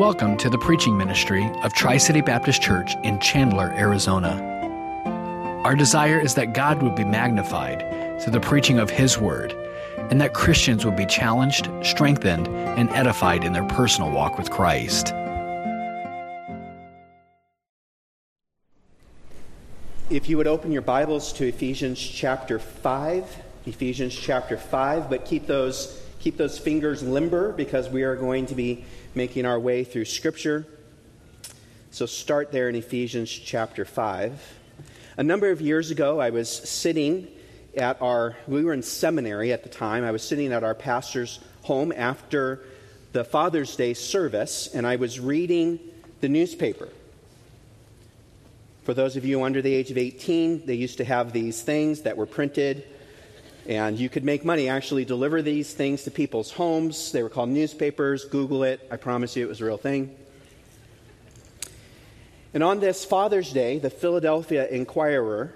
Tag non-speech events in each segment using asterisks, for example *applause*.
Welcome to the preaching ministry of Tri City Baptist Church in Chandler, Arizona. Our desire is that God would be magnified through the preaching of His Word, and that Christians would be challenged, strengthened, and edified in their personal walk with Christ. If you would open your Bibles to Ephesians chapter 5, Ephesians chapter 5, but keep those keep those fingers limber because we are going to be making our way through Scripture. So start there in Ephesians chapter 5. A number of years ago, I was sitting at our, we were in seminary at the time. I was sitting at our pastor's home after the Father's Day service, and I was reading the newspaper. For those of you under the age of 18, they used to have these things that were printed and you could make money, actually deliver these things to people's homes. They were called newspapers. Google it. I promise you it was a real thing. And on this Father's Day, the Philadelphia Inquirer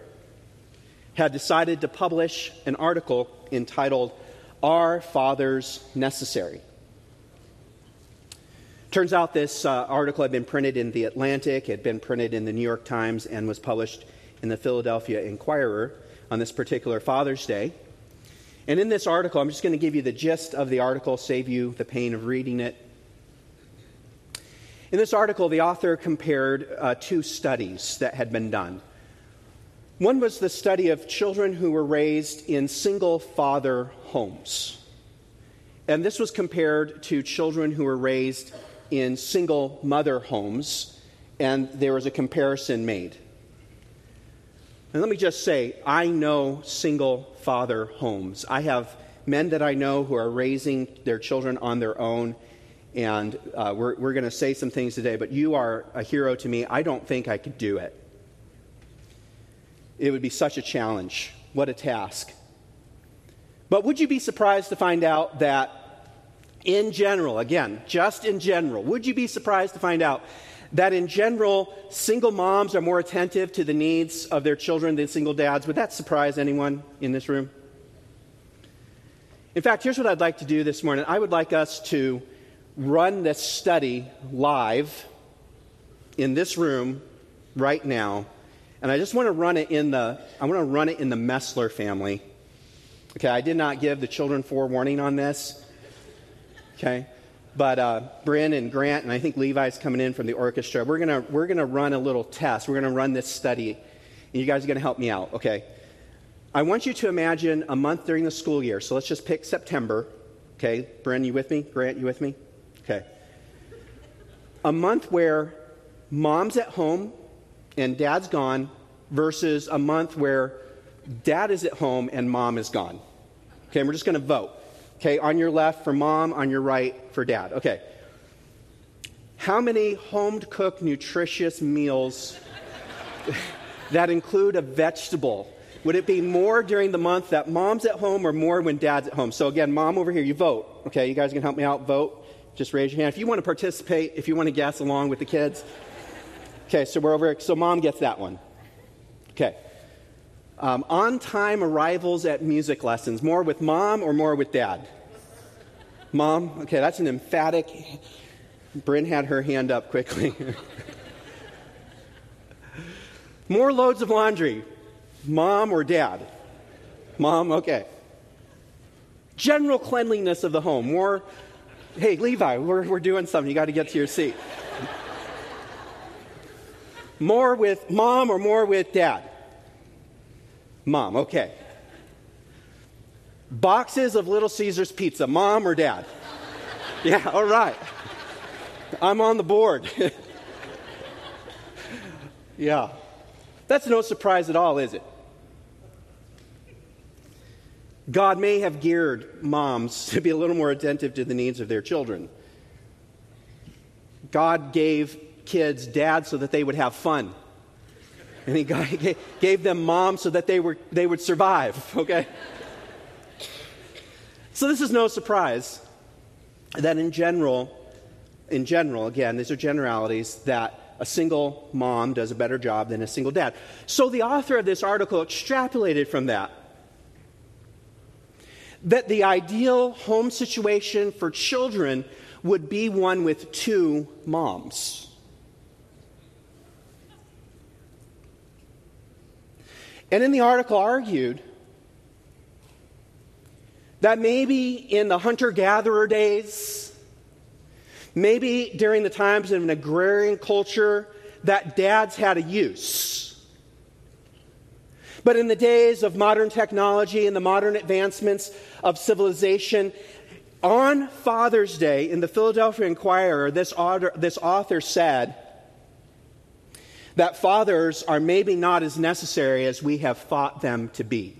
had decided to publish an article entitled, Are Fathers Necessary? Turns out this uh, article had been printed in The Atlantic, had been printed in the New York Times, and was published in the Philadelphia Inquirer on this particular Father's Day. And in this article, I'm just going to give you the gist of the article, save you the pain of reading it. In this article, the author compared uh, two studies that had been done. One was the study of children who were raised in single father homes. And this was compared to children who were raised in single mother homes, and there was a comparison made. And let me just say, I know single father homes. I have men that I know who are raising their children on their own, and uh, we're, we're going to say some things today, but you are a hero to me. I don't think I could do it. It would be such a challenge. What a task. But would you be surprised to find out that, in general, again, just in general, would you be surprised to find out that in general, single moms are more attentive to the needs of their children than single dads. Would that surprise anyone in this room? In fact, here's what I'd like to do this morning. I would like us to run this study live in this room right now. And I just want to run it in the I want to run it in the Mestler family. Okay, I did not give the children forewarning on this. Okay? But uh, Bryn and Grant, and I think Levi's coming in from the orchestra, we're going we're gonna run a little test. We're going to run this study, and you guys are going to help me out, okay? I want you to imagine a month during the school year. So let's just pick September. Okay, Bryn, you with me? Grant, you with me? Okay. A month where mom's at home and dad's gone versus a month where dad is at home and mom is gone. Okay, and we're just going to vote. Okay, on your left for mom, on your right for dad. Okay. How many home cooked, nutritious meals *laughs* that include a vegetable? Would it be more during the month that mom's at home or more when dad's at home? So, again, mom over here, you vote. Okay, you guys can help me out, vote. Just raise your hand. If you want to participate, if you want to guess along with the kids. Okay, so we're over. So, mom gets that one. Okay. Um, on time arrivals at music lessons, more with mom or more with dad? Mom? Okay, that's an emphatic. Bryn had her hand up quickly. *laughs* more loads of laundry, mom or dad? Mom, okay. General cleanliness of the home, more. Hey, Levi, we're, we're doing something. You got to get to your seat. *laughs* more with mom or more with dad? Mom, okay. Boxes of Little Caesars pizza, mom or dad? *laughs* yeah, all right. I'm on the board. *laughs* yeah. That's no surprise at all, is it? God may have geared moms *laughs* to be a little more attentive to the needs of their children. God gave kids dads so that they would have fun *laughs* and he gave them moms so that they, were, they would survive, *laughs* okay? so this is no surprise that in general, in general, again, these are generalities, that a single mom does a better job than a single dad. So the author of this article extrapolated from that that the ideal home situation for children would be one with two moms. And in the article argued that maybe in the hunter gatherer days, maybe during the times of an agrarian culture, that dads had a use. But in the days of modern technology and the modern advancements of civilization, on Father's Day in the Philadelphia Inquirer, this author, this author said that fathers are maybe not as necessary as we have thought them to be.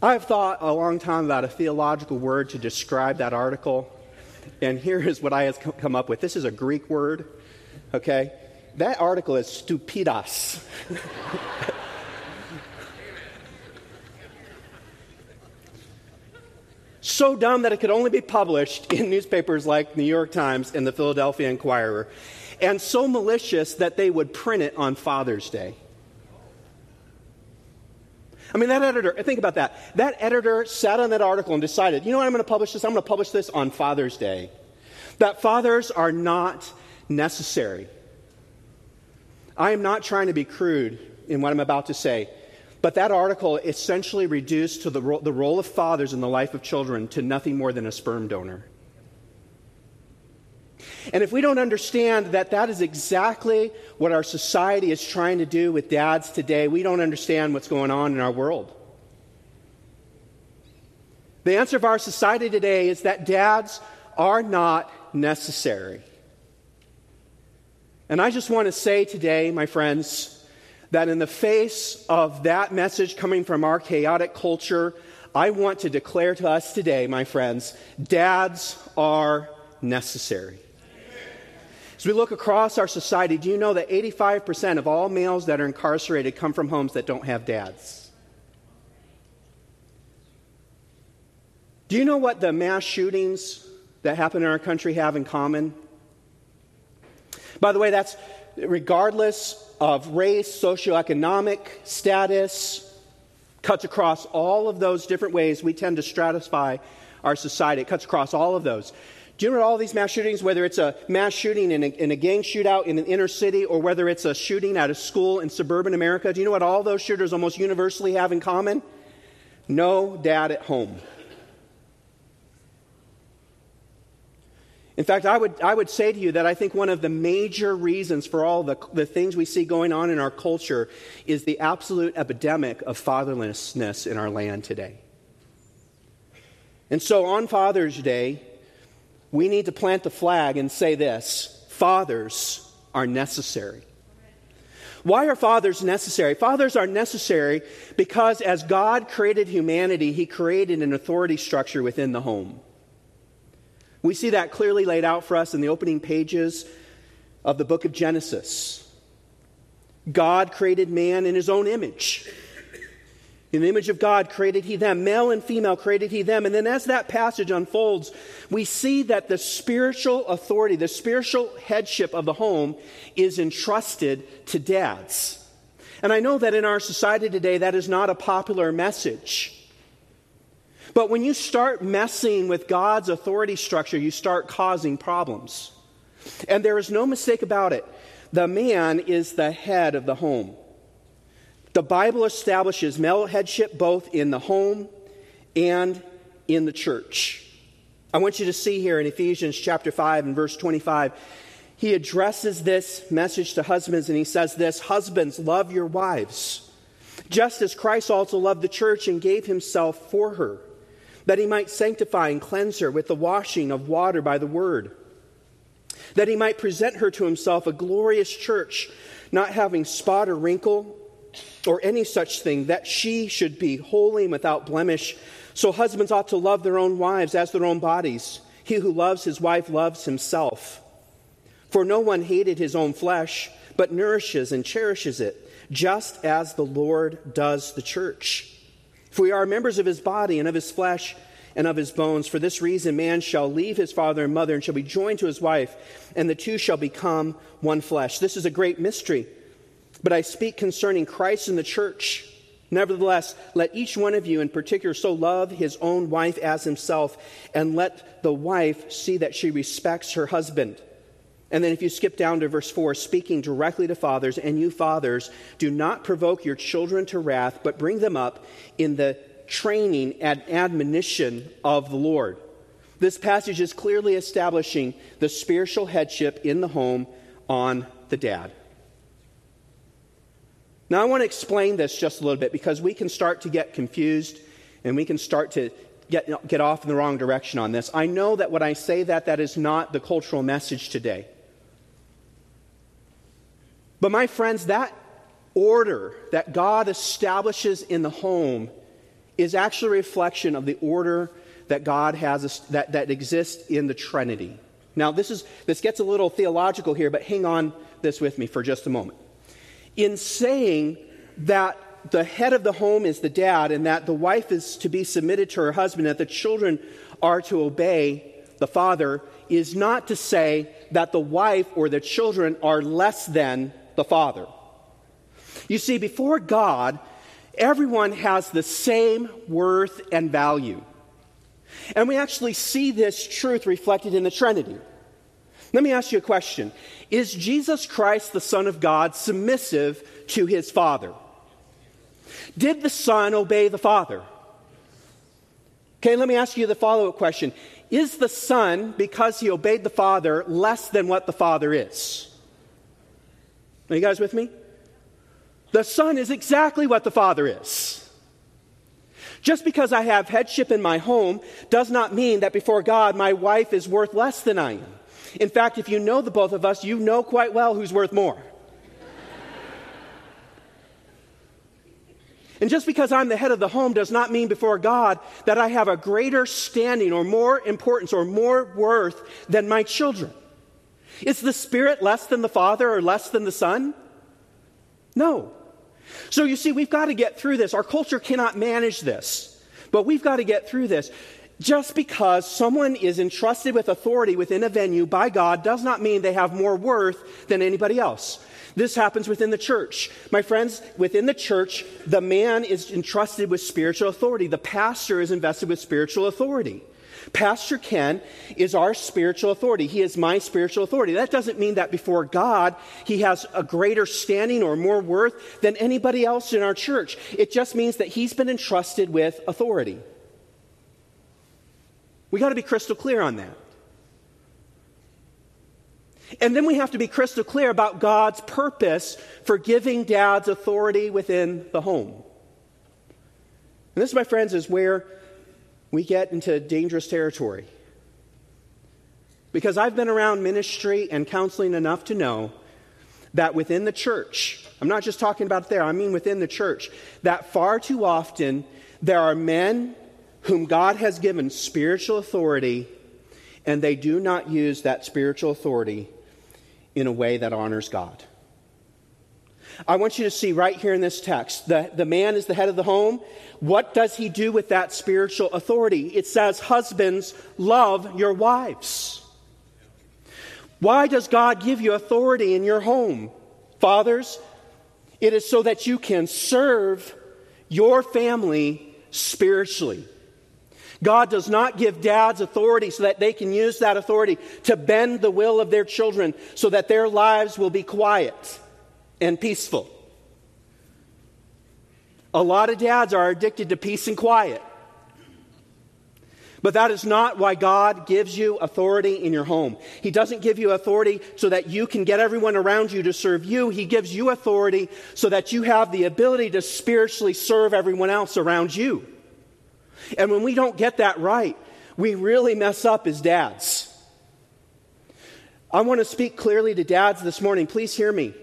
I've thought a long time about a theological word to describe that article, and here is what I have come up with. This is a Greek word, okay? That article is stupidas. *laughs* so dumb that it could only be published in newspapers like the New York Times and the Philadelphia Inquirer, and so malicious that they would print it on Father's Day. I mean, that editor, think about that. That editor sat on that article and decided, you know what, I'm going to publish this? I'm going to publish this on Father's Day. That fathers are not necessary. I am not trying to be crude in what I'm about to say, but that article essentially reduced to the, ro- the role of fathers in the life of children to nothing more than a sperm donor. And if we don't understand that that is exactly what our society is trying to do with dads today, we don't understand what's going on in our world. The answer of our society today is that dads are not necessary. And I just want to say today, my friends, that in the face of that message coming from our chaotic culture, I want to declare to us today, my friends, dads are necessary. As we look across our society, do you know that 85% of all males that are incarcerated come from homes that don't have dads? Do you know what the mass shootings that happen in our country have in common? By the way, that's regardless of race, socioeconomic status, cuts across all of those different ways we tend to stratify our society. It cuts across all of those. Do you know all these mass shootings, whether it's a mass shooting in a, in a, gang shootout in an inner city or whether it's a shooting at a school in suburban America, do you know what all those shooters almost universally have in common? No dad at home. In fact, I would, I would say to you that I think one of the major reasons for all the, the things we see going on in our culture is the absolute epidemic of fatherlessness in our land today. And so on Father's Day, we need to plant the flag and say this fathers are necessary. Why are fathers necessary? Fathers are necessary because as God created humanity, He created an authority structure within the home. We see that clearly laid out for us in the opening pages of the book of Genesis. God created man in his own image. In the image of God created he them. Male and female created he them. And then as that passage unfolds, we see that the spiritual authority, the spiritual headship of the home is entrusted to dads. And I know that in our society today, that is not a popular message. But when you start messing with God's authority structure, you start causing problems. And there is no mistake about it. The man is the head of the home. The Bible establishes male headship both in the home and in the church. I want you to see here in Ephesians chapter 5 and verse 25, he addresses this message to husbands and he says this Husbands, love your wives, just as Christ also loved the church and gave himself for her that he might sanctify and cleanse her with the washing of water by the word, that he might present her to himself a glorious church, not having spot or wrinkle or any such thing, that she should be holy and without blemish. So husbands ought to love their own wives as their own bodies. He who loves his wife loves himself. For no one hated his own flesh, but nourishes and cherishes it, just as the Lord does the church for we are members of his body and of his flesh and of his bones. For this reason, man shall leave his father and mother and shall be joined to his wife, and the two shall become one flesh. This is a great mystery. But I speak concerning Christ and the church. Nevertheless, let each one of you in particular so love his own wife as himself, and let the wife see that she respects her husband. And then if you skip down to verse 4, speaking directly to fathers, and you fathers, do not provoke your children to wrath, but bring them up in the training and admonition of the Lord. This passage is clearly establishing the spiritual headship in the home on the dad. Now, I want to explain this just a little bit because we can start to get confused and we can start to get, get off in the wrong direction on this. I know that when I say that, that is not the cultural message today. But, my friends, that order that God establishes in the home is actually a reflection of the order that God has that, that exists in the Trinity. Now, this, is, this gets a little theological here, but hang on this with me for just a moment in saying that the head of the home is the dad and that the wife is to be submitted to her husband, that the children are to obey the father, is not to say that the wife or the children are less than the father. You see, before God, everyone has the same worth and value. And we actually see this truth reflected in the Trinity. Let me ask you a question Is Jesus Christ, the Son of God, submissive to his Father? Did the Son obey the Father? Okay, let me ask you the follow up question Is the Son, because he obeyed the Father, less than what the Father is? Are you guys with me? The Son is exactly what the Father is. Just because I have headship in my home does not mean that before God my wife is worth less than I am. In fact, if you know the both of us, you know quite well who's worth more. And just because I'm the head of the home does not mean before God that I have a greater standing or more importance or more worth than my children. Is the Spirit less than the Father or less than the Son? No. So you see, we've got to get through this. Our culture cannot manage this, but we've got to get through this. Just because someone is entrusted with authority within a venue by God does not mean they have more worth than anybody else. This happens within the church. My friends, within the church, the man is entrusted with spiritual authority. The pastor is invested with spiritual authority. Pastor Ken is our spiritual authority. He is my spiritual authority. That doesn't mean that before God he has a greater standing or more worth than anybody else in our church. It just means that he's been entrusted with authority. We got to be crystal clear on that. And then we have to be crystal clear about God's purpose for giving dads authority within the home. And this, my friends, is where we get into dangerous territory. Because I've been around ministry and counseling enough to know that within the church, I'm not just talking about there, I mean within the church, that far too often there are men whom God has given spiritual authority, and they do not use that spiritual authority in a way that honors God. I want you to see right here in this text the, the man is the head of the home. What does he do with that spiritual authority? It says, Husbands, love your wives. Why does God give you authority in your home? Fathers, it is so that you can serve your family spiritually. God does not give dads authority so that they can use that authority to bend the will of their children so that their lives will be quiet and peaceful. A lot of dads are addicted to peace and quiet. But that is not why God gives you authority in your home. He doesn't give you authority so that you can get everyone around you to serve you. He gives you authority so that you have the ability to spiritually serve everyone else around you. And when we don't get that right, we really mess up as dads. I want to speak clearly to dads this morning. Please hear me.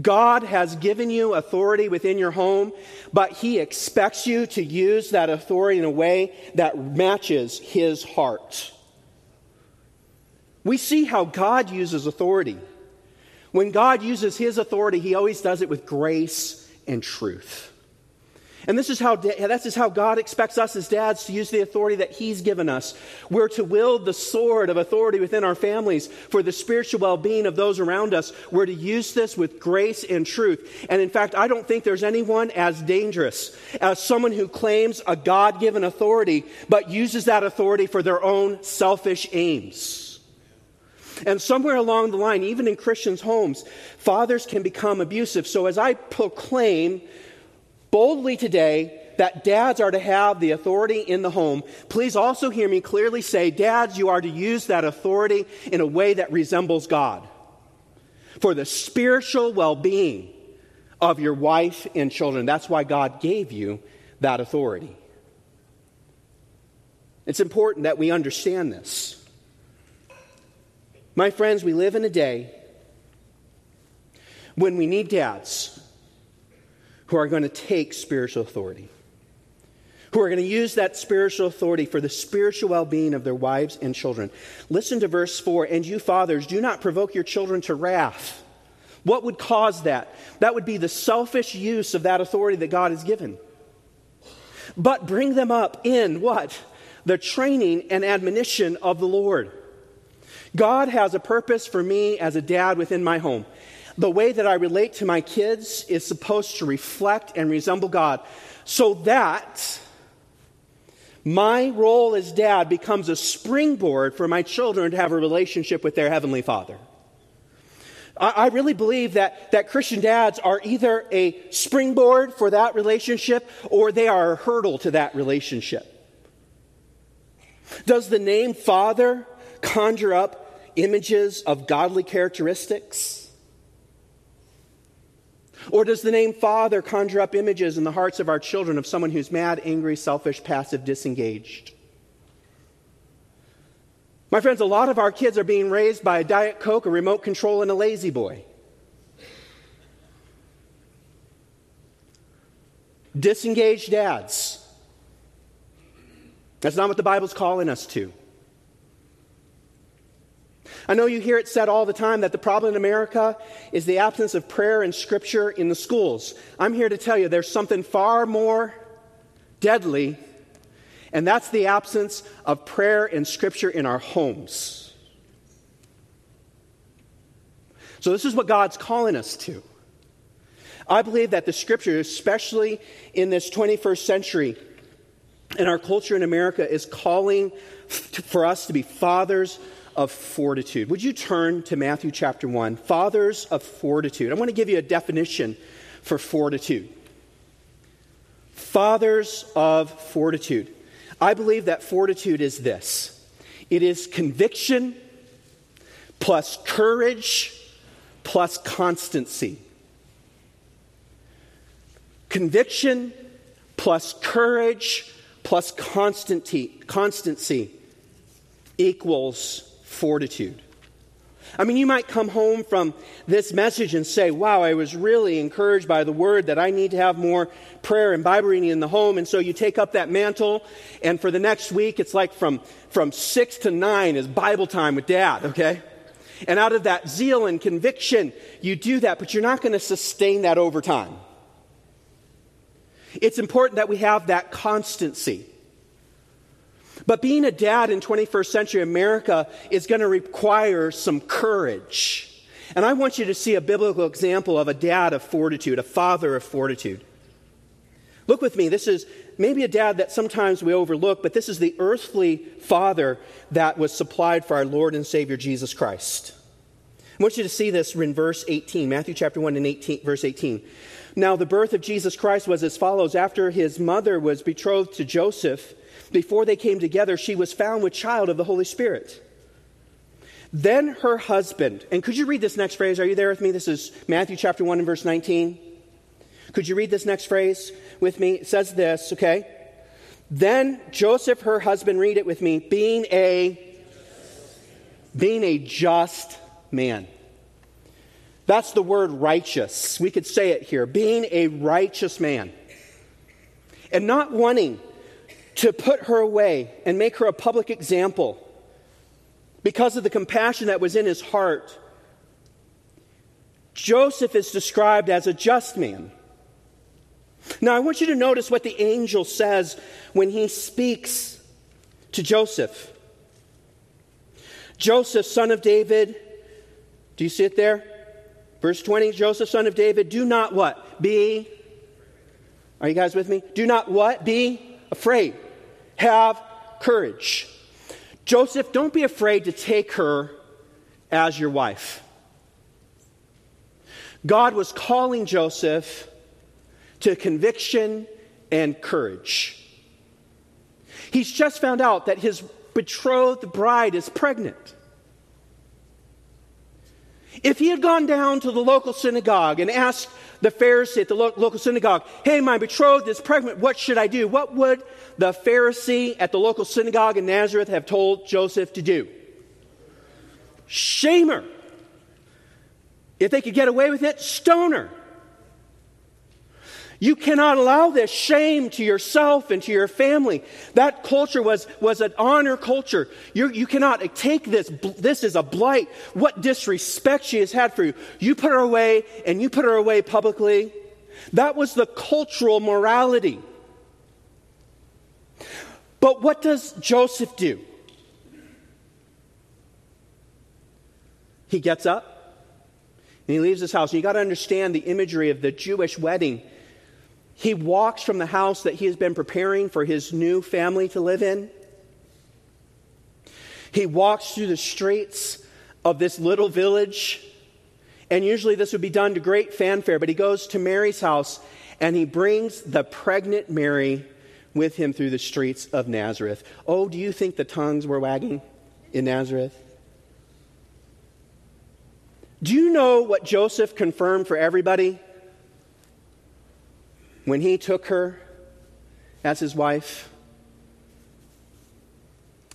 God has given you authority within your home, but He expects you to use that authority in a way that matches His heart. We see how God uses authority. When God uses His authority, He always does it with grace and truth. And this is how this is how God expects us as dads to use the authority that He's given us. We're to wield the sword of authority within our families for the spiritual well-being of those around us. We're to use this with grace and truth. And in fact, I don't think there's anyone as dangerous as someone who claims a God-given authority but uses that authority for their own selfish aims. And somewhere along the line, even in Christians' homes, fathers can become abusive. So as I proclaim boldly today that dads are to have the authority in the home, please also hear me clearly say, Dads, you are to use that authority in a way that resembles God for the spiritual well being of your wife and children. That's why God gave you that authority. It's important that we understand this. My friends, we live in a day when we need dads who are going to take spiritual authority, who are going to use that spiritual authority for the spiritual well being of their wives and children. Listen to verse 4 And you, fathers, do not provoke your children to wrath. What would cause that? That would be the selfish use of that authority that God has given. But bring them up in what? The training and admonition of the Lord. God has a purpose for me as a dad within my home the way that I relate to my kids is supposed to reflect and resemble God so that my role as dad becomes a springboard for my children to have a relationship with their Heavenly Father. I, really believe that, that Christian dads are either a springboard for that relationship or they are a hurdle to that relationship. Does the name Father conjure up images of godly characteristics? Or does the name Father conjure up images in the hearts of our children of someone who's mad, angry, selfish, passive, disengaged? My friends, a lot of our kids are being raised by a Diet Coke, a remote control, and a La-Z-Boy. Disengaged dads. That's not what the Bible's calling us to. I know you hear it said all the time that the problem in America is the absence of prayer and scripture in the schools. I'm here to tell you there's something far more deadly, and that's the absence of prayer and scripture in our homes. So, this is what God's calling us to. I believe that the scripture, especially in this 21st century, and our culture in America, is calling for us to be fathers of fortitude. Would you turn to Matthew chapter 1? Fathers of fortitude. I want to give you a definition for fortitude. Fathers of fortitude. I believe that fortitude is this it is conviction plus courage plus constancy. Conviction plus courage plus constancy, constancy equals fortitude. I mean, you might come home from this message and say, Wow, I was really encouraged by the word that I need to have more prayer and Bible reading in the home. And so you take up that mantle, and for the next week, it's like from, from six to nine is Bible time with dad, okay? And out of that zeal and conviction, you do that, but you're not going to sustain that over time. It's important that we have that constancy. But being a dad in 21st century America is going to require some courage. And I want you to see a biblical example of a dad of fortitude, a father of fortitude. Look with me. This is maybe a dad that sometimes we overlook, but this is the earthly father that was supplied for our Lord and Savior Jesus Christ. I want you to see this in verse 18, Matthew chapter 1 and 18, verse 18. Now, the birth of Jesus Christ was as follows. After his mother was betrothed to Joseph, before they came together, she was found with child of the Holy Spirit. Then her husband, and could you read this next phrase? Are you there with me? This is Matthew chapter 1 and verse 19. Could you read this next phrase with me? It says this, okay? Then Joseph, her husband, read it with me, being a being a just man. That's the word righteous. We could say it here. Being a righteous man. And not wanting to put her away and make her a public example because of the compassion that was in his heart. Joseph is described as a just man. Now, I want you to notice what the angel says when he speaks to Joseph. Joseph, son of David, do you see it there? Verse 20 Joseph, son of David, do not what? Be. Are you guys with me? Do not what? Be afraid. Have courage. Joseph, don't be afraid to take her as your wife. God was calling Joseph to conviction and courage. He's just found out that his betrothed bride is pregnant. If he had gone down to the local synagogue and asked the Pharisee at the lo- local synagogue, Hey, my betrothed is pregnant, what should I do? What would the Pharisee at the local synagogue in Nazareth have told Joseph to do? Shame her. If they could get away with it, stone her. You cannot allow this shame to yourself and to your family. That culture was, was an honor culture. You, you cannot take this. This is a blight. What disrespect she has had for you. You put her away and you put her away publicly. That was the cultural morality. But what does Joseph do? He gets up and he leaves his house. You got to understand the imagery of the Jewish wedding he walks from the house that he has been preparing for his new family to live in. He walks through the streets of this little village. And usually this would be done to great fanfare, but he goes to Mary's house and he brings the pregnant Mary with him through the streets of Nazareth. Oh, do you think the tongues were wagging in Nazareth? Do you know what Joseph confirmed for everybody? When he took her as his wife,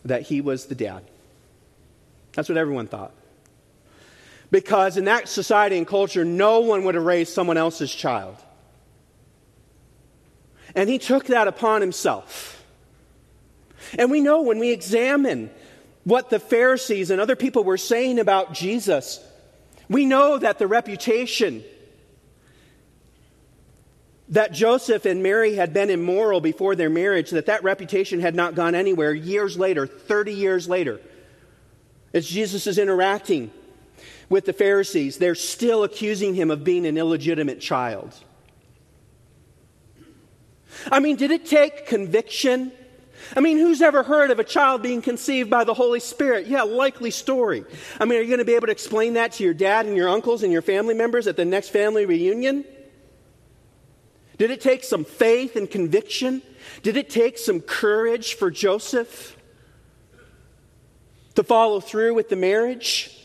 that he was the dad. That's what everyone thought. Because in that society and culture, no one would have raised someone else's child. And he took that upon himself. And we know when we examine what the Pharisees and other people were saying about Jesus, we know that the reputation that Joseph and Mary had been immoral before their marriage, that that reputation had not gone anywhere years later, 30 years later. As Jesus is interacting with the Pharisees, they're still accusing him of being an illegitimate child. I mean, did it take conviction? I mean, who's ever heard of a child being conceived by the Holy Spirit? Yeah, likely story. I mean, are you going to be able to explain that to your dad and your uncles and your family members at the next family reunion? Did it take some faith and conviction? Did it take some courage for Joseph to follow through with the marriage?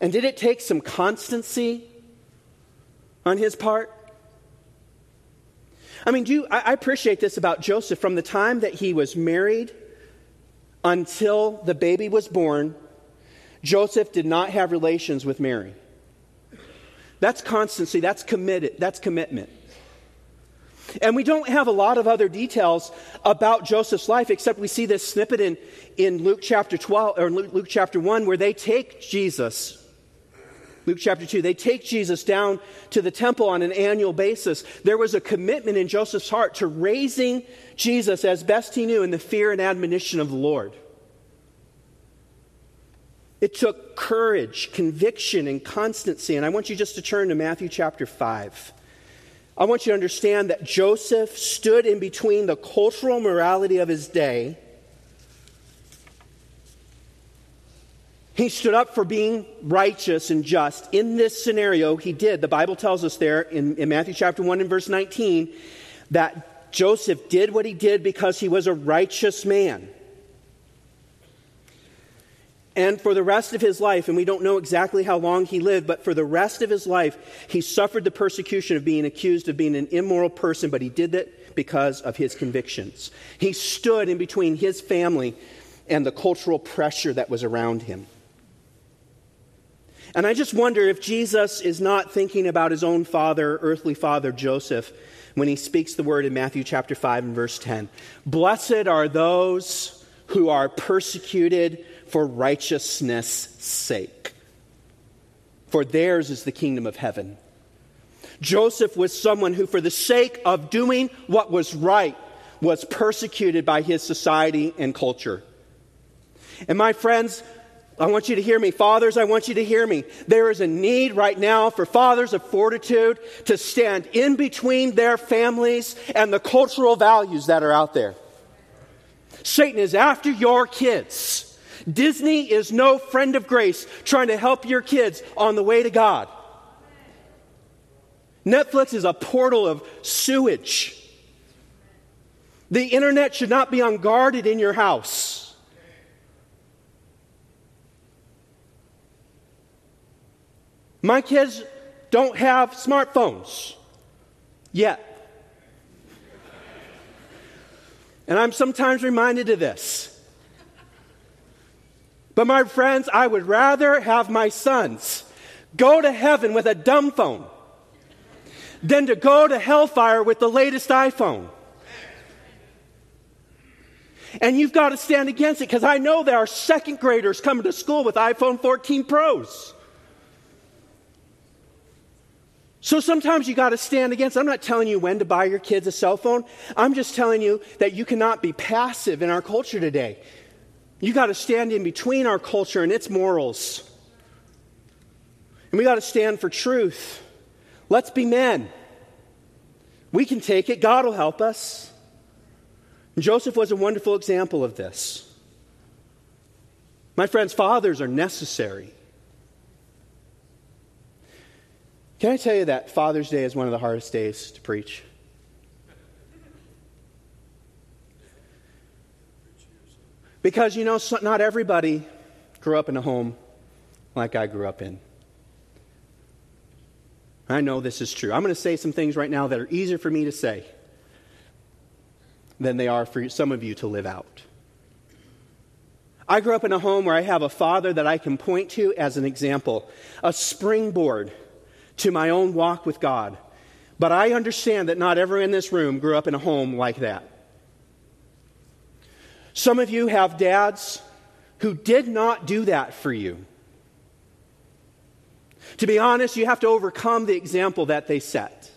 And did it take some constancy on his part? I mean, do you, I, I appreciate this about Joseph. From the time that he was married until the baby was born, Joseph did not have relations with Mary. That's constancy, that's committed, that's commitment. And we don't have a lot of other details about Joseph's life, except we see this snippet in, in Luke chapter 12 or Luke, Luke chapter 1 where they take Jesus. Luke chapter 2, they take Jesus down to the temple on an annual basis. There was a commitment in Joseph's heart to raising Jesus as best he knew in the fear and admonition of the Lord. It took courage, conviction, and constancy. And I want you just to turn to Matthew chapter 5. I want you to understand that Joseph stood in between the cultural morality of his day. He stood up for being righteous and just. In this scenario, he did. The Bible tells us there in, in Matthew chapter 1 and verse 19 that Joseph did what he did because he was a righteous man and for the rest of his life, and we don't know exactly how long he lived, but for the rest of his life, he suffered the persecution of being accused of being an immoral person, but he did that because of his convictions. He stood in between his family and the cultural pressure that was around him. And I just wonder if Jesus is not thinking about his own father, earthly father, Joseph, when he speaks the word in Matthew chapter 5 and verse 10. Blessed are those who are persecuted for righteousness' sake. For theirs is the kingdom of heaven. Joseph was someone who, for the sake of doing what was right, was persecuted by his society and culture. And my friends, I want you to hear me. Fathers, I want you to hear me. There is a need right now for fathers of fortitude to stand in between their families and the cultural values that are out there. Satan is after your kids. Disney is no friend of grace trying to help your kids on the way to God. Netflix is a portal of sewage. The internet should not be unguarded in your house. My kids don't have smartphones yet. And I'm sometimes reminded of this. But my friends, I would rather have my sons go to heaven with a dumb phone than to go to hellfire with the latest iPhone. And you've got to stand against it because I know there are second graders coming to school with iPhone 14 Pros. So sometimes you got to stand against. I'm not telling you when to buy your kids a cell phone. I'm just telling you that you cannot be passive in our culture today. You got to stand in between our culture and its morals. And we got to stand for truth. Let's be men. We can take it. God will help us. And Joseph was a wonderful example of this. My friends, fathers are necessary. Can I tell you that Father's Day is one of the hardest days to preach? Because, you know, not everybody grew up in a home like I grew up in. I know this is true. I'm going to say some things right now that are easier for me to say than they are for some of you to live out. I grew up in a home where I have a father that I can point to as an example, a springboard to my own walk with God. But I understand that not everyone in this room grew up in a home like that. Some of you have dads who did not do that for you. To be honest, you have to overcome the example that they set.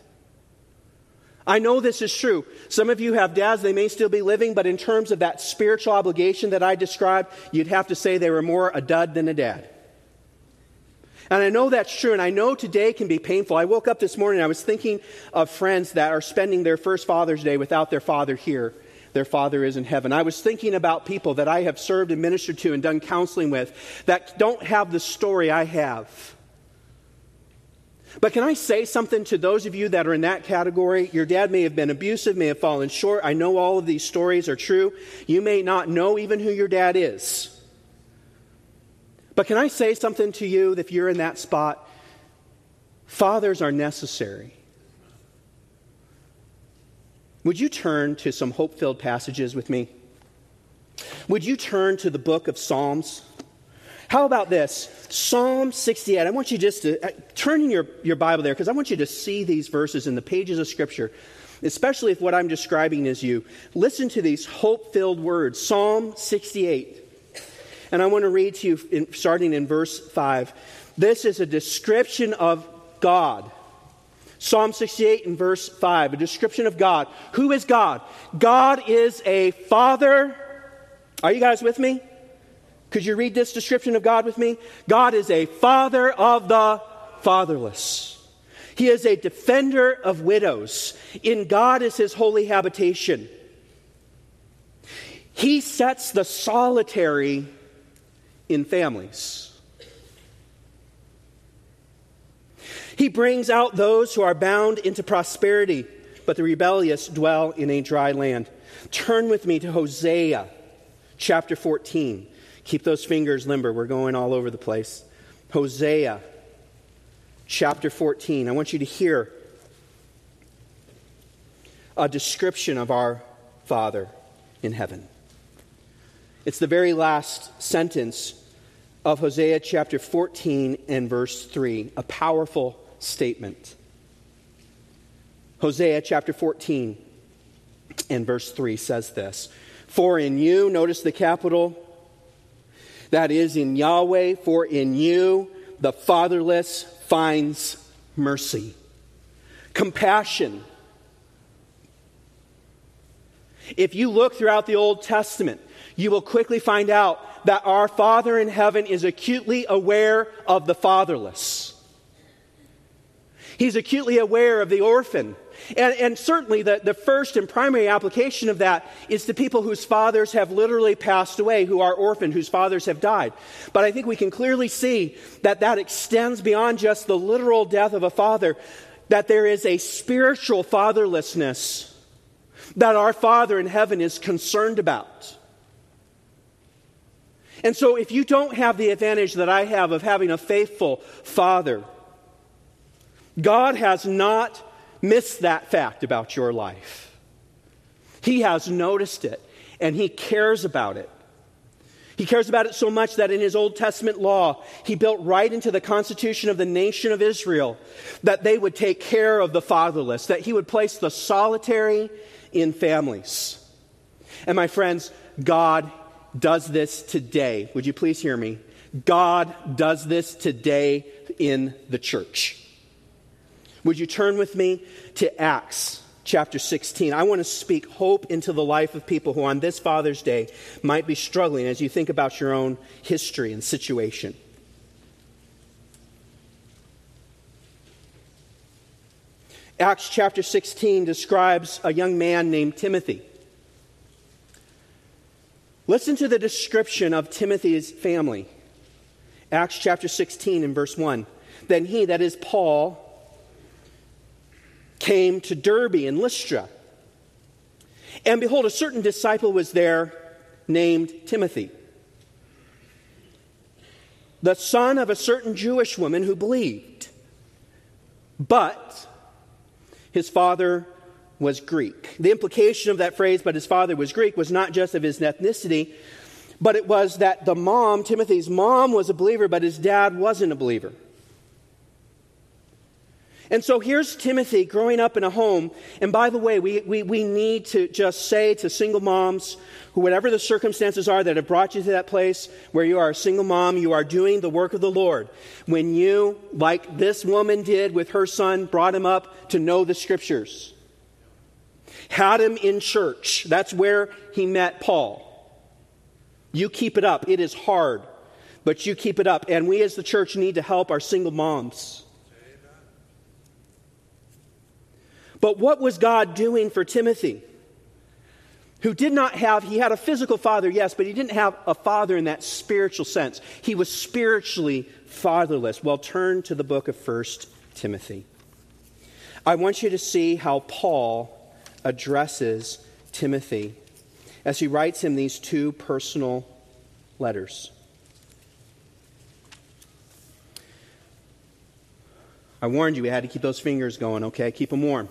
I know this is true. Some of you have dads, they may still be living, but in terms of that spiritual obligation that I described, you'd have to say they were more a dud than a dad. And I know that's true, and I know today can be painful. I woke up this morning, I was thinking of friends that are spending their first Father's Day without their father here their Father is in heaven. I was thinking about people that I have served and ministered to and done counseling with that don't have the story I have. But can I say something to those of you that are in that category? Your dad may have been abusive, may have fallen short. I know all of these stories are true. You may not know even who your dad is. But can I say something to you if you're in that spot? Fathers are necessary. Would you turn to some hope filled passages with me? Would you turn to the book of Psalms? How about this? Psalm 68. I want you just to uh, turn in your, your Bible there because I want you to see these verses in the pages of Scripture, especially if what I'm describing is you. Listen to these hope filled words Psalm 68. And I want to read to you in, starting in verse 5. This is a description of God Psalm 68 and verse 5, a description of God. Who is God? God is a father. Are you guys with me? Could you read this description of God with me? God is a father of the fatherless. He is a defender of widows. In God is his holy habitation. He sets the solitary in families. He brings out those who are bound into prosperity, but the rebellious dwell in a dry land. Turn with me to Hosea chapter 14. Keep those fingers limber. We're going all over the place. Hosea chapter 14. I want you to hear a description of our Father in heaven. It's the very last sentence of Hosea chapter 14 and verse 3, a powerful statement. Hosea chapter 14 and verse 3 says this For in you, notice the capital, that is in Yahweh, for in you the fatherless finds mercy. compassion. If you look throughout the Old Testament, you will quickly find out that our Father in heaven is acutely aware of the fatherless. He's acutely aware of the orphan. And, and, certainly, the, the first and primary application of that is to people whose fathers have literally passed away, who are orphaned, whose fathers have died. But I think we can clearly see that that extends beyond just the literal death of a father, that there is a spiritual fatherlessness that our Father in heaven is concerned about. And so, if you don't have the advantage that I have of having a faithful Father, God has not missed that fact about your life. He has noticed it, and He cares about it. He cares about it so much that in his Old Testament law, he built right into the constitution of the nation of Israel that they would take care of the fatherless, that he would place the solitary in families. And my friends, God does this today. Would you please hear me? God does this today in the church. Would you turn with me to Acts chapter 16? I want to speak hope into the life of people who on this Father's Day might be struggling as you think about your own history and situation. Acts chapter 16 describes a young man named Timothy. Listen to the description of Timothy's family. Acts chapter 16 and verse 1. Then he, that is Paul, came to Derbe and Lystra. And behold, a certain disciple was there named Timothy, the son of a certain Jewish woman who believed. But his father was Greek. The implication of that phrase, but his father was Greek, was not just of his ethnicity, but it was that the mom, Timothy's mom, was a believer, but his dad wasn't a believer. And so here's Timothy growing up in a home. And by the way, we, we, we need to just say to single moms, who, whatever the circumstances are that have brought you to that place where you are a single mom, you are doing the work of the Lord. When you, like this woman did with her son, brought him up to know the scriptures, had him in church. That's where he met Paul. You keep it up. It is hard, but you keep it up. And we as the church need to help our single moms. But what was God doing for Timothy? Who did not have, he had a physical father, yes, but he didn't have a father in that spiritual sense. He was spiritually fatherless. Well, turn to the book of First Timothy. I want you to see how Paul addresses Timothy as he writes him these two personal letters. I warned you we had to keep those fingers going, okay? Keep them warm.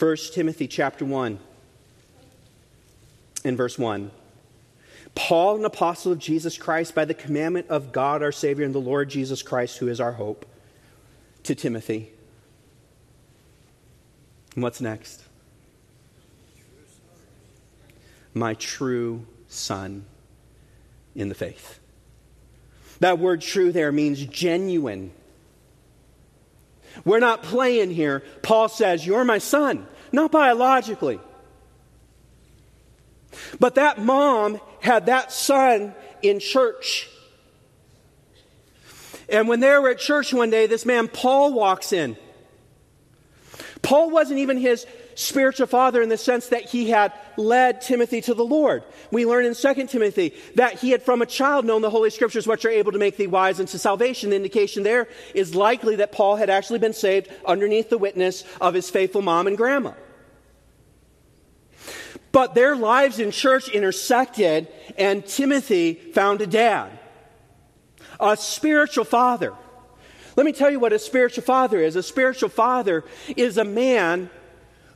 1 Timothy chapter 1 in verse 1. Paul, an apostle of Jesus Christ, by the commandment of God our Savior and the Lord Jesus Christ, who is our hope, to Timothy. And what's next? My true son in the faith. That word true there means genuine we're not playing here. Paul says, You're my son, not biologically. But that mom had that son in church. And when they were at church one day, this man Paul walks in. Paul wasn't even his spiritual father in the sense that he had led Timothy to the Lord. We learn in 2 Timothy that he had from a child known the Holy Scriptures, which are able to make thee wise unto salvation. The indication there is likely that Paul had actually been saved underneath the witness of his faithful mom and grandma. But their lives in church intersected, and Timothy found a dad, a spiritual father. Let me tell you what a spiritual father is. A spiritual father is a man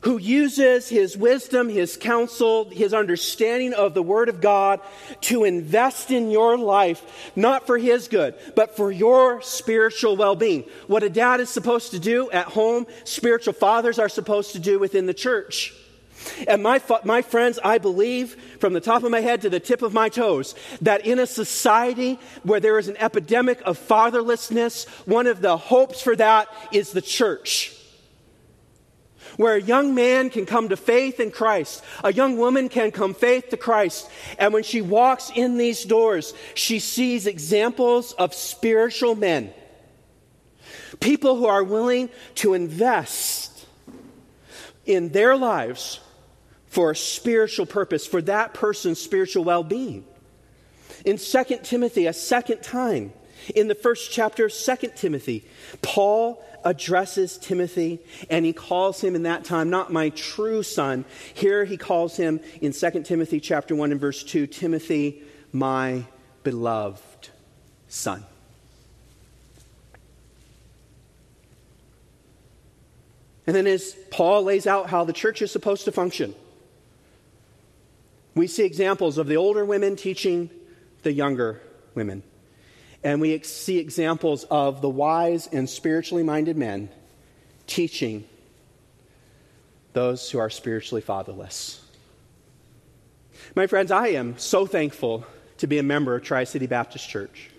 who uses his wisdom, his counsel, his understanding of the Word of God to invest in your life, not for his good, but for your spiritual well being. What a dad is supposed to do at home, spiritual fathers are supposed to do within the church. And my, my friends, I believe from the top of my head to the tip of my toes that in a society where there is an epidemic of fatherlessness, one of the hopes for that is the church. Where a young man can come to faith in Christ, a young woman can come faith to Christ, and when she walks in these doors, she sees examples of spiritual men. People who are willing to invest in their lives for a spiritual purpose, for that person's spiritual well being. In 2 Timothy, a second time, in the first chapter of 2 Timothy, Paul addresses Timothy and he calls him in that time not my true son. Here he calls him in 2 Timothy chapter 1 and verse 2, Timothy, my beloved son. And then as Paul lays out how the church is supposed to function, we see examples of the older women teaching the younger women. And we see examples of the wise and spiritually minded men teaching those who are spiritually fatherless. My friends, I am so thankful to be a member of Tri City Baptist Church.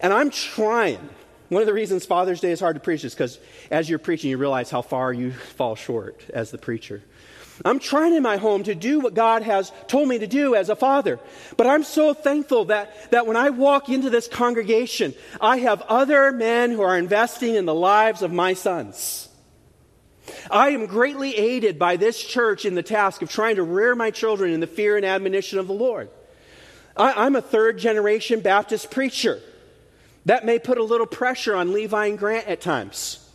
And I'm trying. One of the reasons Father's Day is hard to preach is because as you're preaching, you realize how far you fall short as the preacher. I'm trying in my home to do what God has told me to do as a father. But I'm so thankful that, that when I walk into this congregation, I have other men who are investing in the lives of my sons. I am greatly aided by this church in the task of trying to rear my children in the fear and admonition of the Lord. I, am a third generation Baptist preacher. That may put a little pressure on Levi and Grant at times,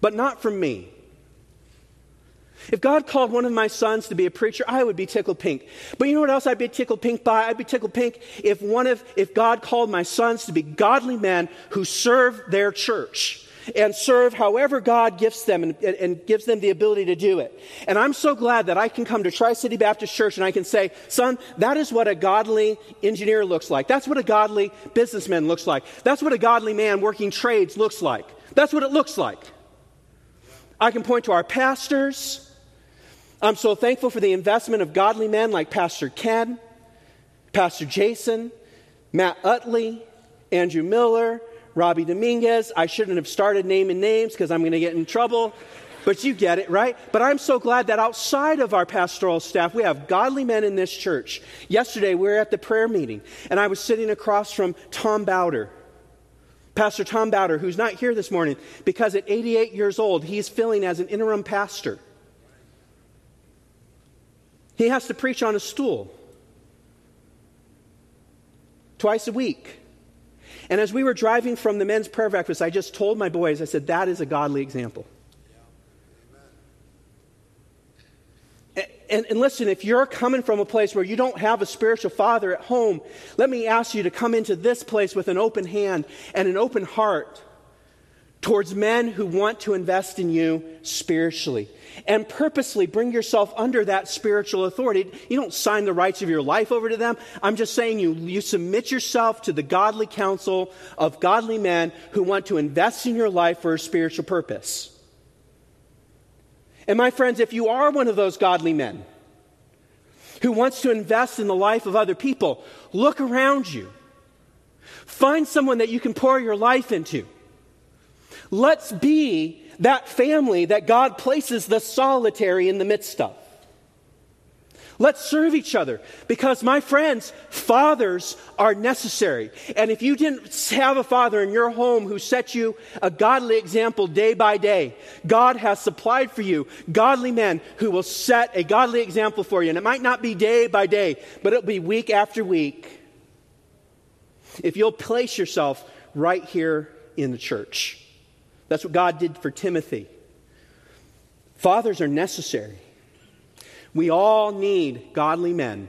but not from me. If God called one of my sons to be a preacher, I would be tickled pink. But you know what else I'd be tickled pink by? I'd be tickled pink if one of if God called my sons to be godly men who serve their church and serve however God gives them and, and, gives them the ability to do it. And I'm so glad that I can come to Tri City Baptist Church and I can say, son, that is what a godly engineer looks like. That's what a godly businessman looks like. That's what a godly man working trades looks like. That's what it looks like. I can point to our pastors. I'm so thankful for the investment of godly men like Pastor Ken, Pastor Jason, Matt Utley, Andrew Miller, Robbie Dominguez. I shouldn't have started naming names because I'm going to get in trouble. But you get it, right? But I'm so glad that outside of our pastoral staff, we have godly men in this church. Yesterday, we were at the prayer meeting, and I was sitting across from Tom Bowder. Pastor Tom Bowder, who's not here this morning because at 88 years old, he's filling as an interim pastor. He has to preach on a stool twice a week. And as we were driving from the men's prayer breakfast, I just told my boys, I said, that is a godly example. And, and, listen, if you're coming from a place where you don't have a spiritual father at home, let me ask you to come into this place with an open hand and an open heart towards men who want to invest in you spiritually and purposely bring yourself under that spiritual authority. You don't sign the rights of your life over to them. I'm just saying you, you submit yourself to the godly counsel of godly men who want to invest in your life for a spiritual purpose. And my friends, if you are one of those godly men who wants to invest in the life of other people, look around you. Find someone that you can pour your life into. Let's be that family that God places the solitary in the midst of. Let's serve each other because, my friends, fathers are necessary. And if you didn't have a father in your home who set you a godly example day by day, God has supplied for you godly men who will set a godly example for you. And it might not be day by day, but it'll be week after week. If you'll place yourself right here in the church. That's what God did for Timothy. Fathers are necessary. We all need godly men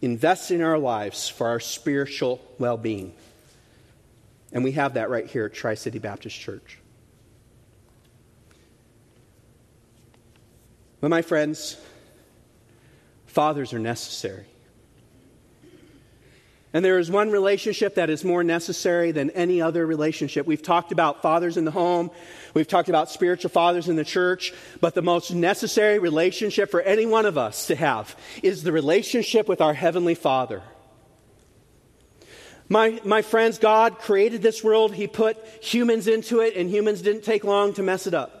investing in our lives for our spiritual well being. And we have that right here at Tri City Baptist Church. But, my friends, fathers are necessary. And there is one relationship that is more necessary than any other relationship. We've talked about fathers in the home, we've talked about spiritual fathers in the church, but the most necessary relationship for any one of us to have is the relationship with our Heavenly Father. My, my friends, God created this world, He put humans into it, and humans didn't take long to mess it up.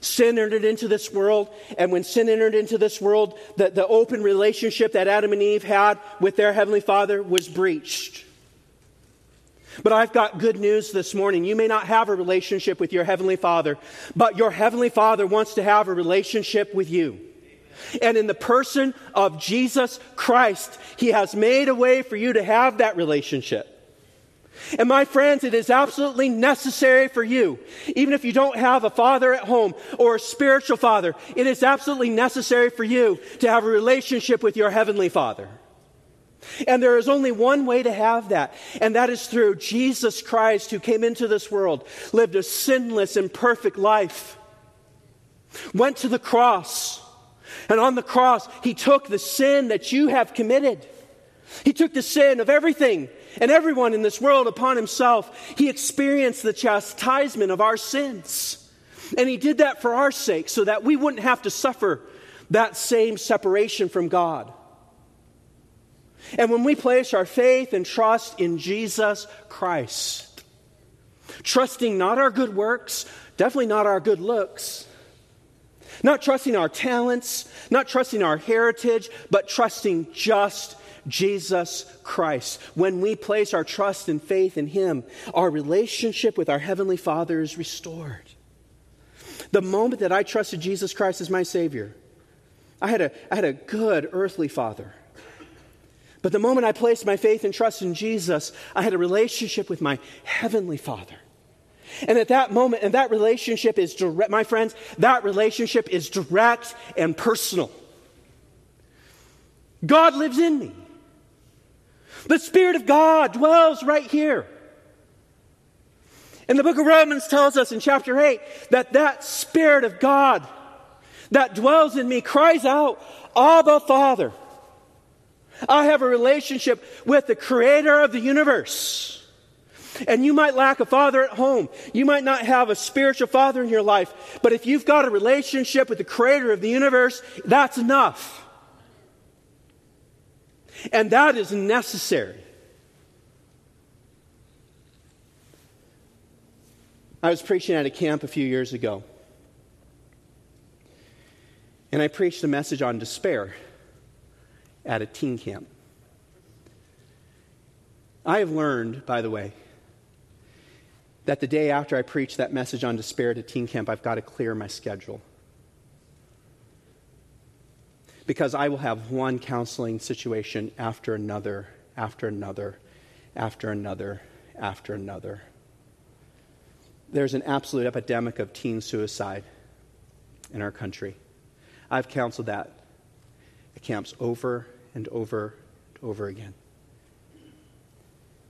Sin entered into this world, and when sin entered into this world, the, the open relationship that Adam and Eve had with their Heavenly Father was breached. But I've got good news this morning. You may not have a relationship with your Heavenly Father, but your Heavenly Father wants to have a relationship with you. And in the person of Jesus Christ, He has made a way for you to have that relationship. And my friends, it is absolutely necessary for you, even if you don't have a father at home or a spiritual father, it is absolutely necessary for you to have a relationship with your heavenly father. And there is only one way to have that, and that is through Jesus Christ, who came into this world, lived a sinless and perfect life, went to the cross, and on the cross, he took the sin that you have committed. He took the sin of everything and everyone in this world upon himself. He experienced the chastisement of our sins. And he did that for our sake so that we wouldn't have to suffer that same separation from God. And when we place our faith and trust in Jesus Christ, trusting not our good works, definitely not our good looks, not trusting our talents, not trusting our heritage, but trusting just Jesus Christ. When we place our trust and faith in Him, our relationship with our Heavenly Father is restored. The moment that I trusted Jesus Christ as my Savior, I had a, I had a good earthly father. But the moment I placed my faith and trust in Jesus, I had a relationship with my Heavenly Father. And at that moment, and that relationship is direct, my friends, that relationship is direct and personal. God lives in me. The Spirit of God dwells right here. And the book of Romans tells us in chapter 8 that that Spirit of God that dwells in me cries out, Abba, Father. I have a relationship with the creator of the universe. And you might lack a father at home. You might not have a spiritual father in your life. But if you've got a relationship with the creator of the universe, that's enough. And that is necessary. I was preaching at a camp a few years ago. And I preached a message on despair at a teen camp. I have learned, by the way, that the day after I preach that message on despair at a teen camp, I've got to clear my schedule because I will have one counseling situation after another, after another, after another, after another. There's an absolute epidemic of teen suicide in our country. I've counseled that at camps over and over and over again.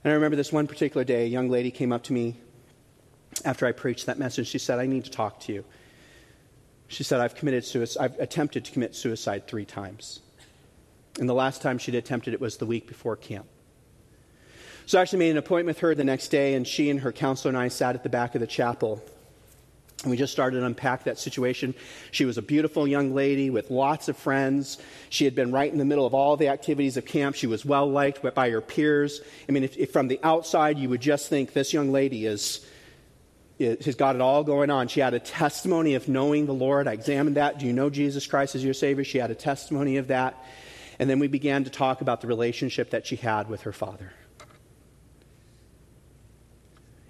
And I remember this one particular day, a young lady came up to me after I preached that message. She said, I need to talk to you. She said, I've committed suicide, I've attempted to commit suicide three times. And the last time she'd attempted it was the week before camp. So I actually made an appointment with her the next day, and she and her counselor and I sat at the back of the chapel. And we just started to unpack that situation. She was a beautiful young lady with lots of friends. She had been right in the middle of all the activities of camp. She was well liked by her peers. I mean, if, if from the outside you would just think this young lady is has got it all going on. She had a testimony of knowing the Lord. I examined that. Do you know Jesus Christ as your Savior? She had a testimony of that. And then we began to talk about the relationship that she had with her father.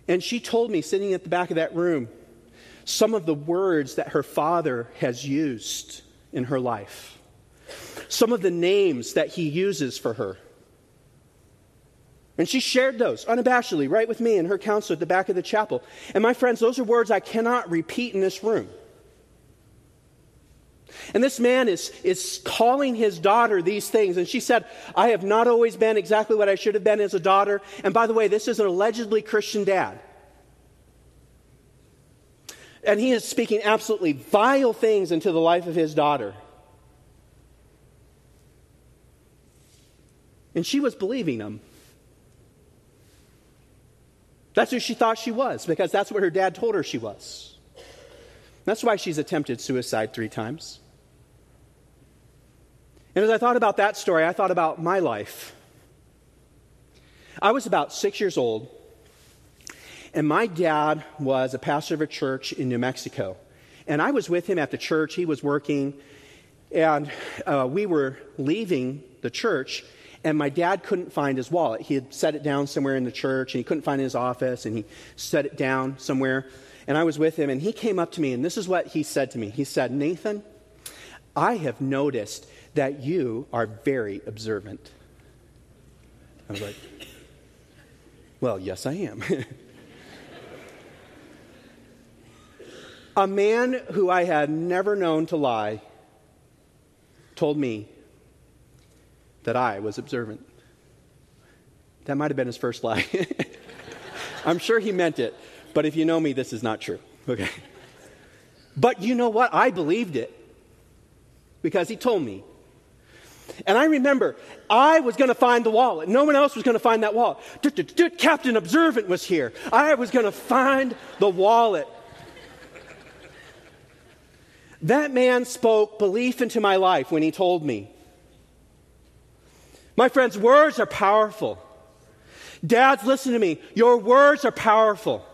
And she told me, sitting at the back of that room, some of the words that her father has used in her life, some of the names that he uses for her. And she shared those unabashedly right with me and her counselor at the back of the chapel. And my friends, those are words I cannot repeat in this room. And this man is, is calling his daughter these things. And she said, I have not always been exactly what I should have been as a daughter. And by the way, this is an allegedly Christian dad. And he is speaking absolutely vile things into the life of his daughter. And she was believing him. That's who she thought she was, because that's what her dad told her she was. That's why she's attempted suicide three times. And as I thought about that story, I thought about my life. I was about six years old, and my dad was a pastor of a church in New Mexico. And I was with him at the church. He was working, and uh, we were leaving the church, and my dad couldn't find his wallet. He had set it down somewhere in the church, and he couldn't find his office, and he set it down somewhere. And I was with him, and he came up to me, and this is what he said to me. He said, Nathan, I have noticed that you are very observant. I was like, Well, yes, I am. *laughs* A man who I had never known to lie told me that I was observant. That might have been his first lie. *laughs* I'm sure he meant it, but if you know me, this is not true. Okay. But you know what? I believed it because he told me. And I remember I was going to find the wallet. No one else was going to find that wallet. Captain Observant was here. I was going to find the wallet. That man spoke belief into my life when he told me. My friends, words are powerful. Dads, listen to me. Your words are powerful.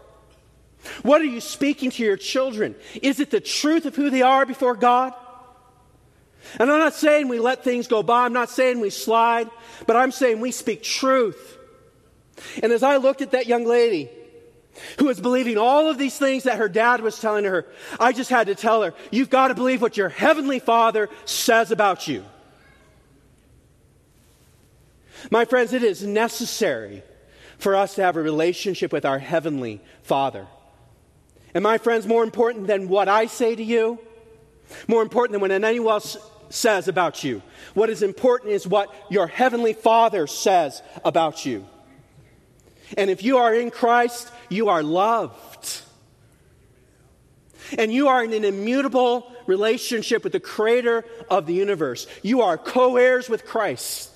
What are you speaking to your children? Is it the truth of who they are before God? And I'm not saying we let things go by. I'm not saying we slide, but I'm saying we speak truth. And as I looked at that young lady, who was believing all of these things that her dad was telling her, I just had to tell her, you've got to believe what your heavenly father says about you. My friends, it is necessary for us to have a relationship with our heavenly father. And my friends, more important than what I say to you, more important than what anyone else says about you, what is important is what your heavenly father says about you. And if you are in Christ, you are loved. And you are in an immutable relationship with the creator of the universe. You are co heirs with Christ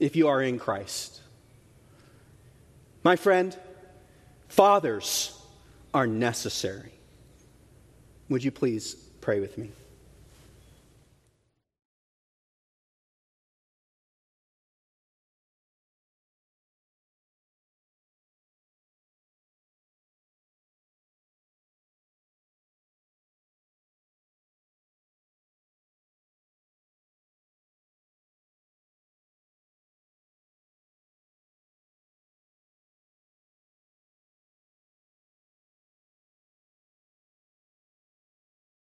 if you are in Christ. My friend, fathers are necessary. Would you please pray with me?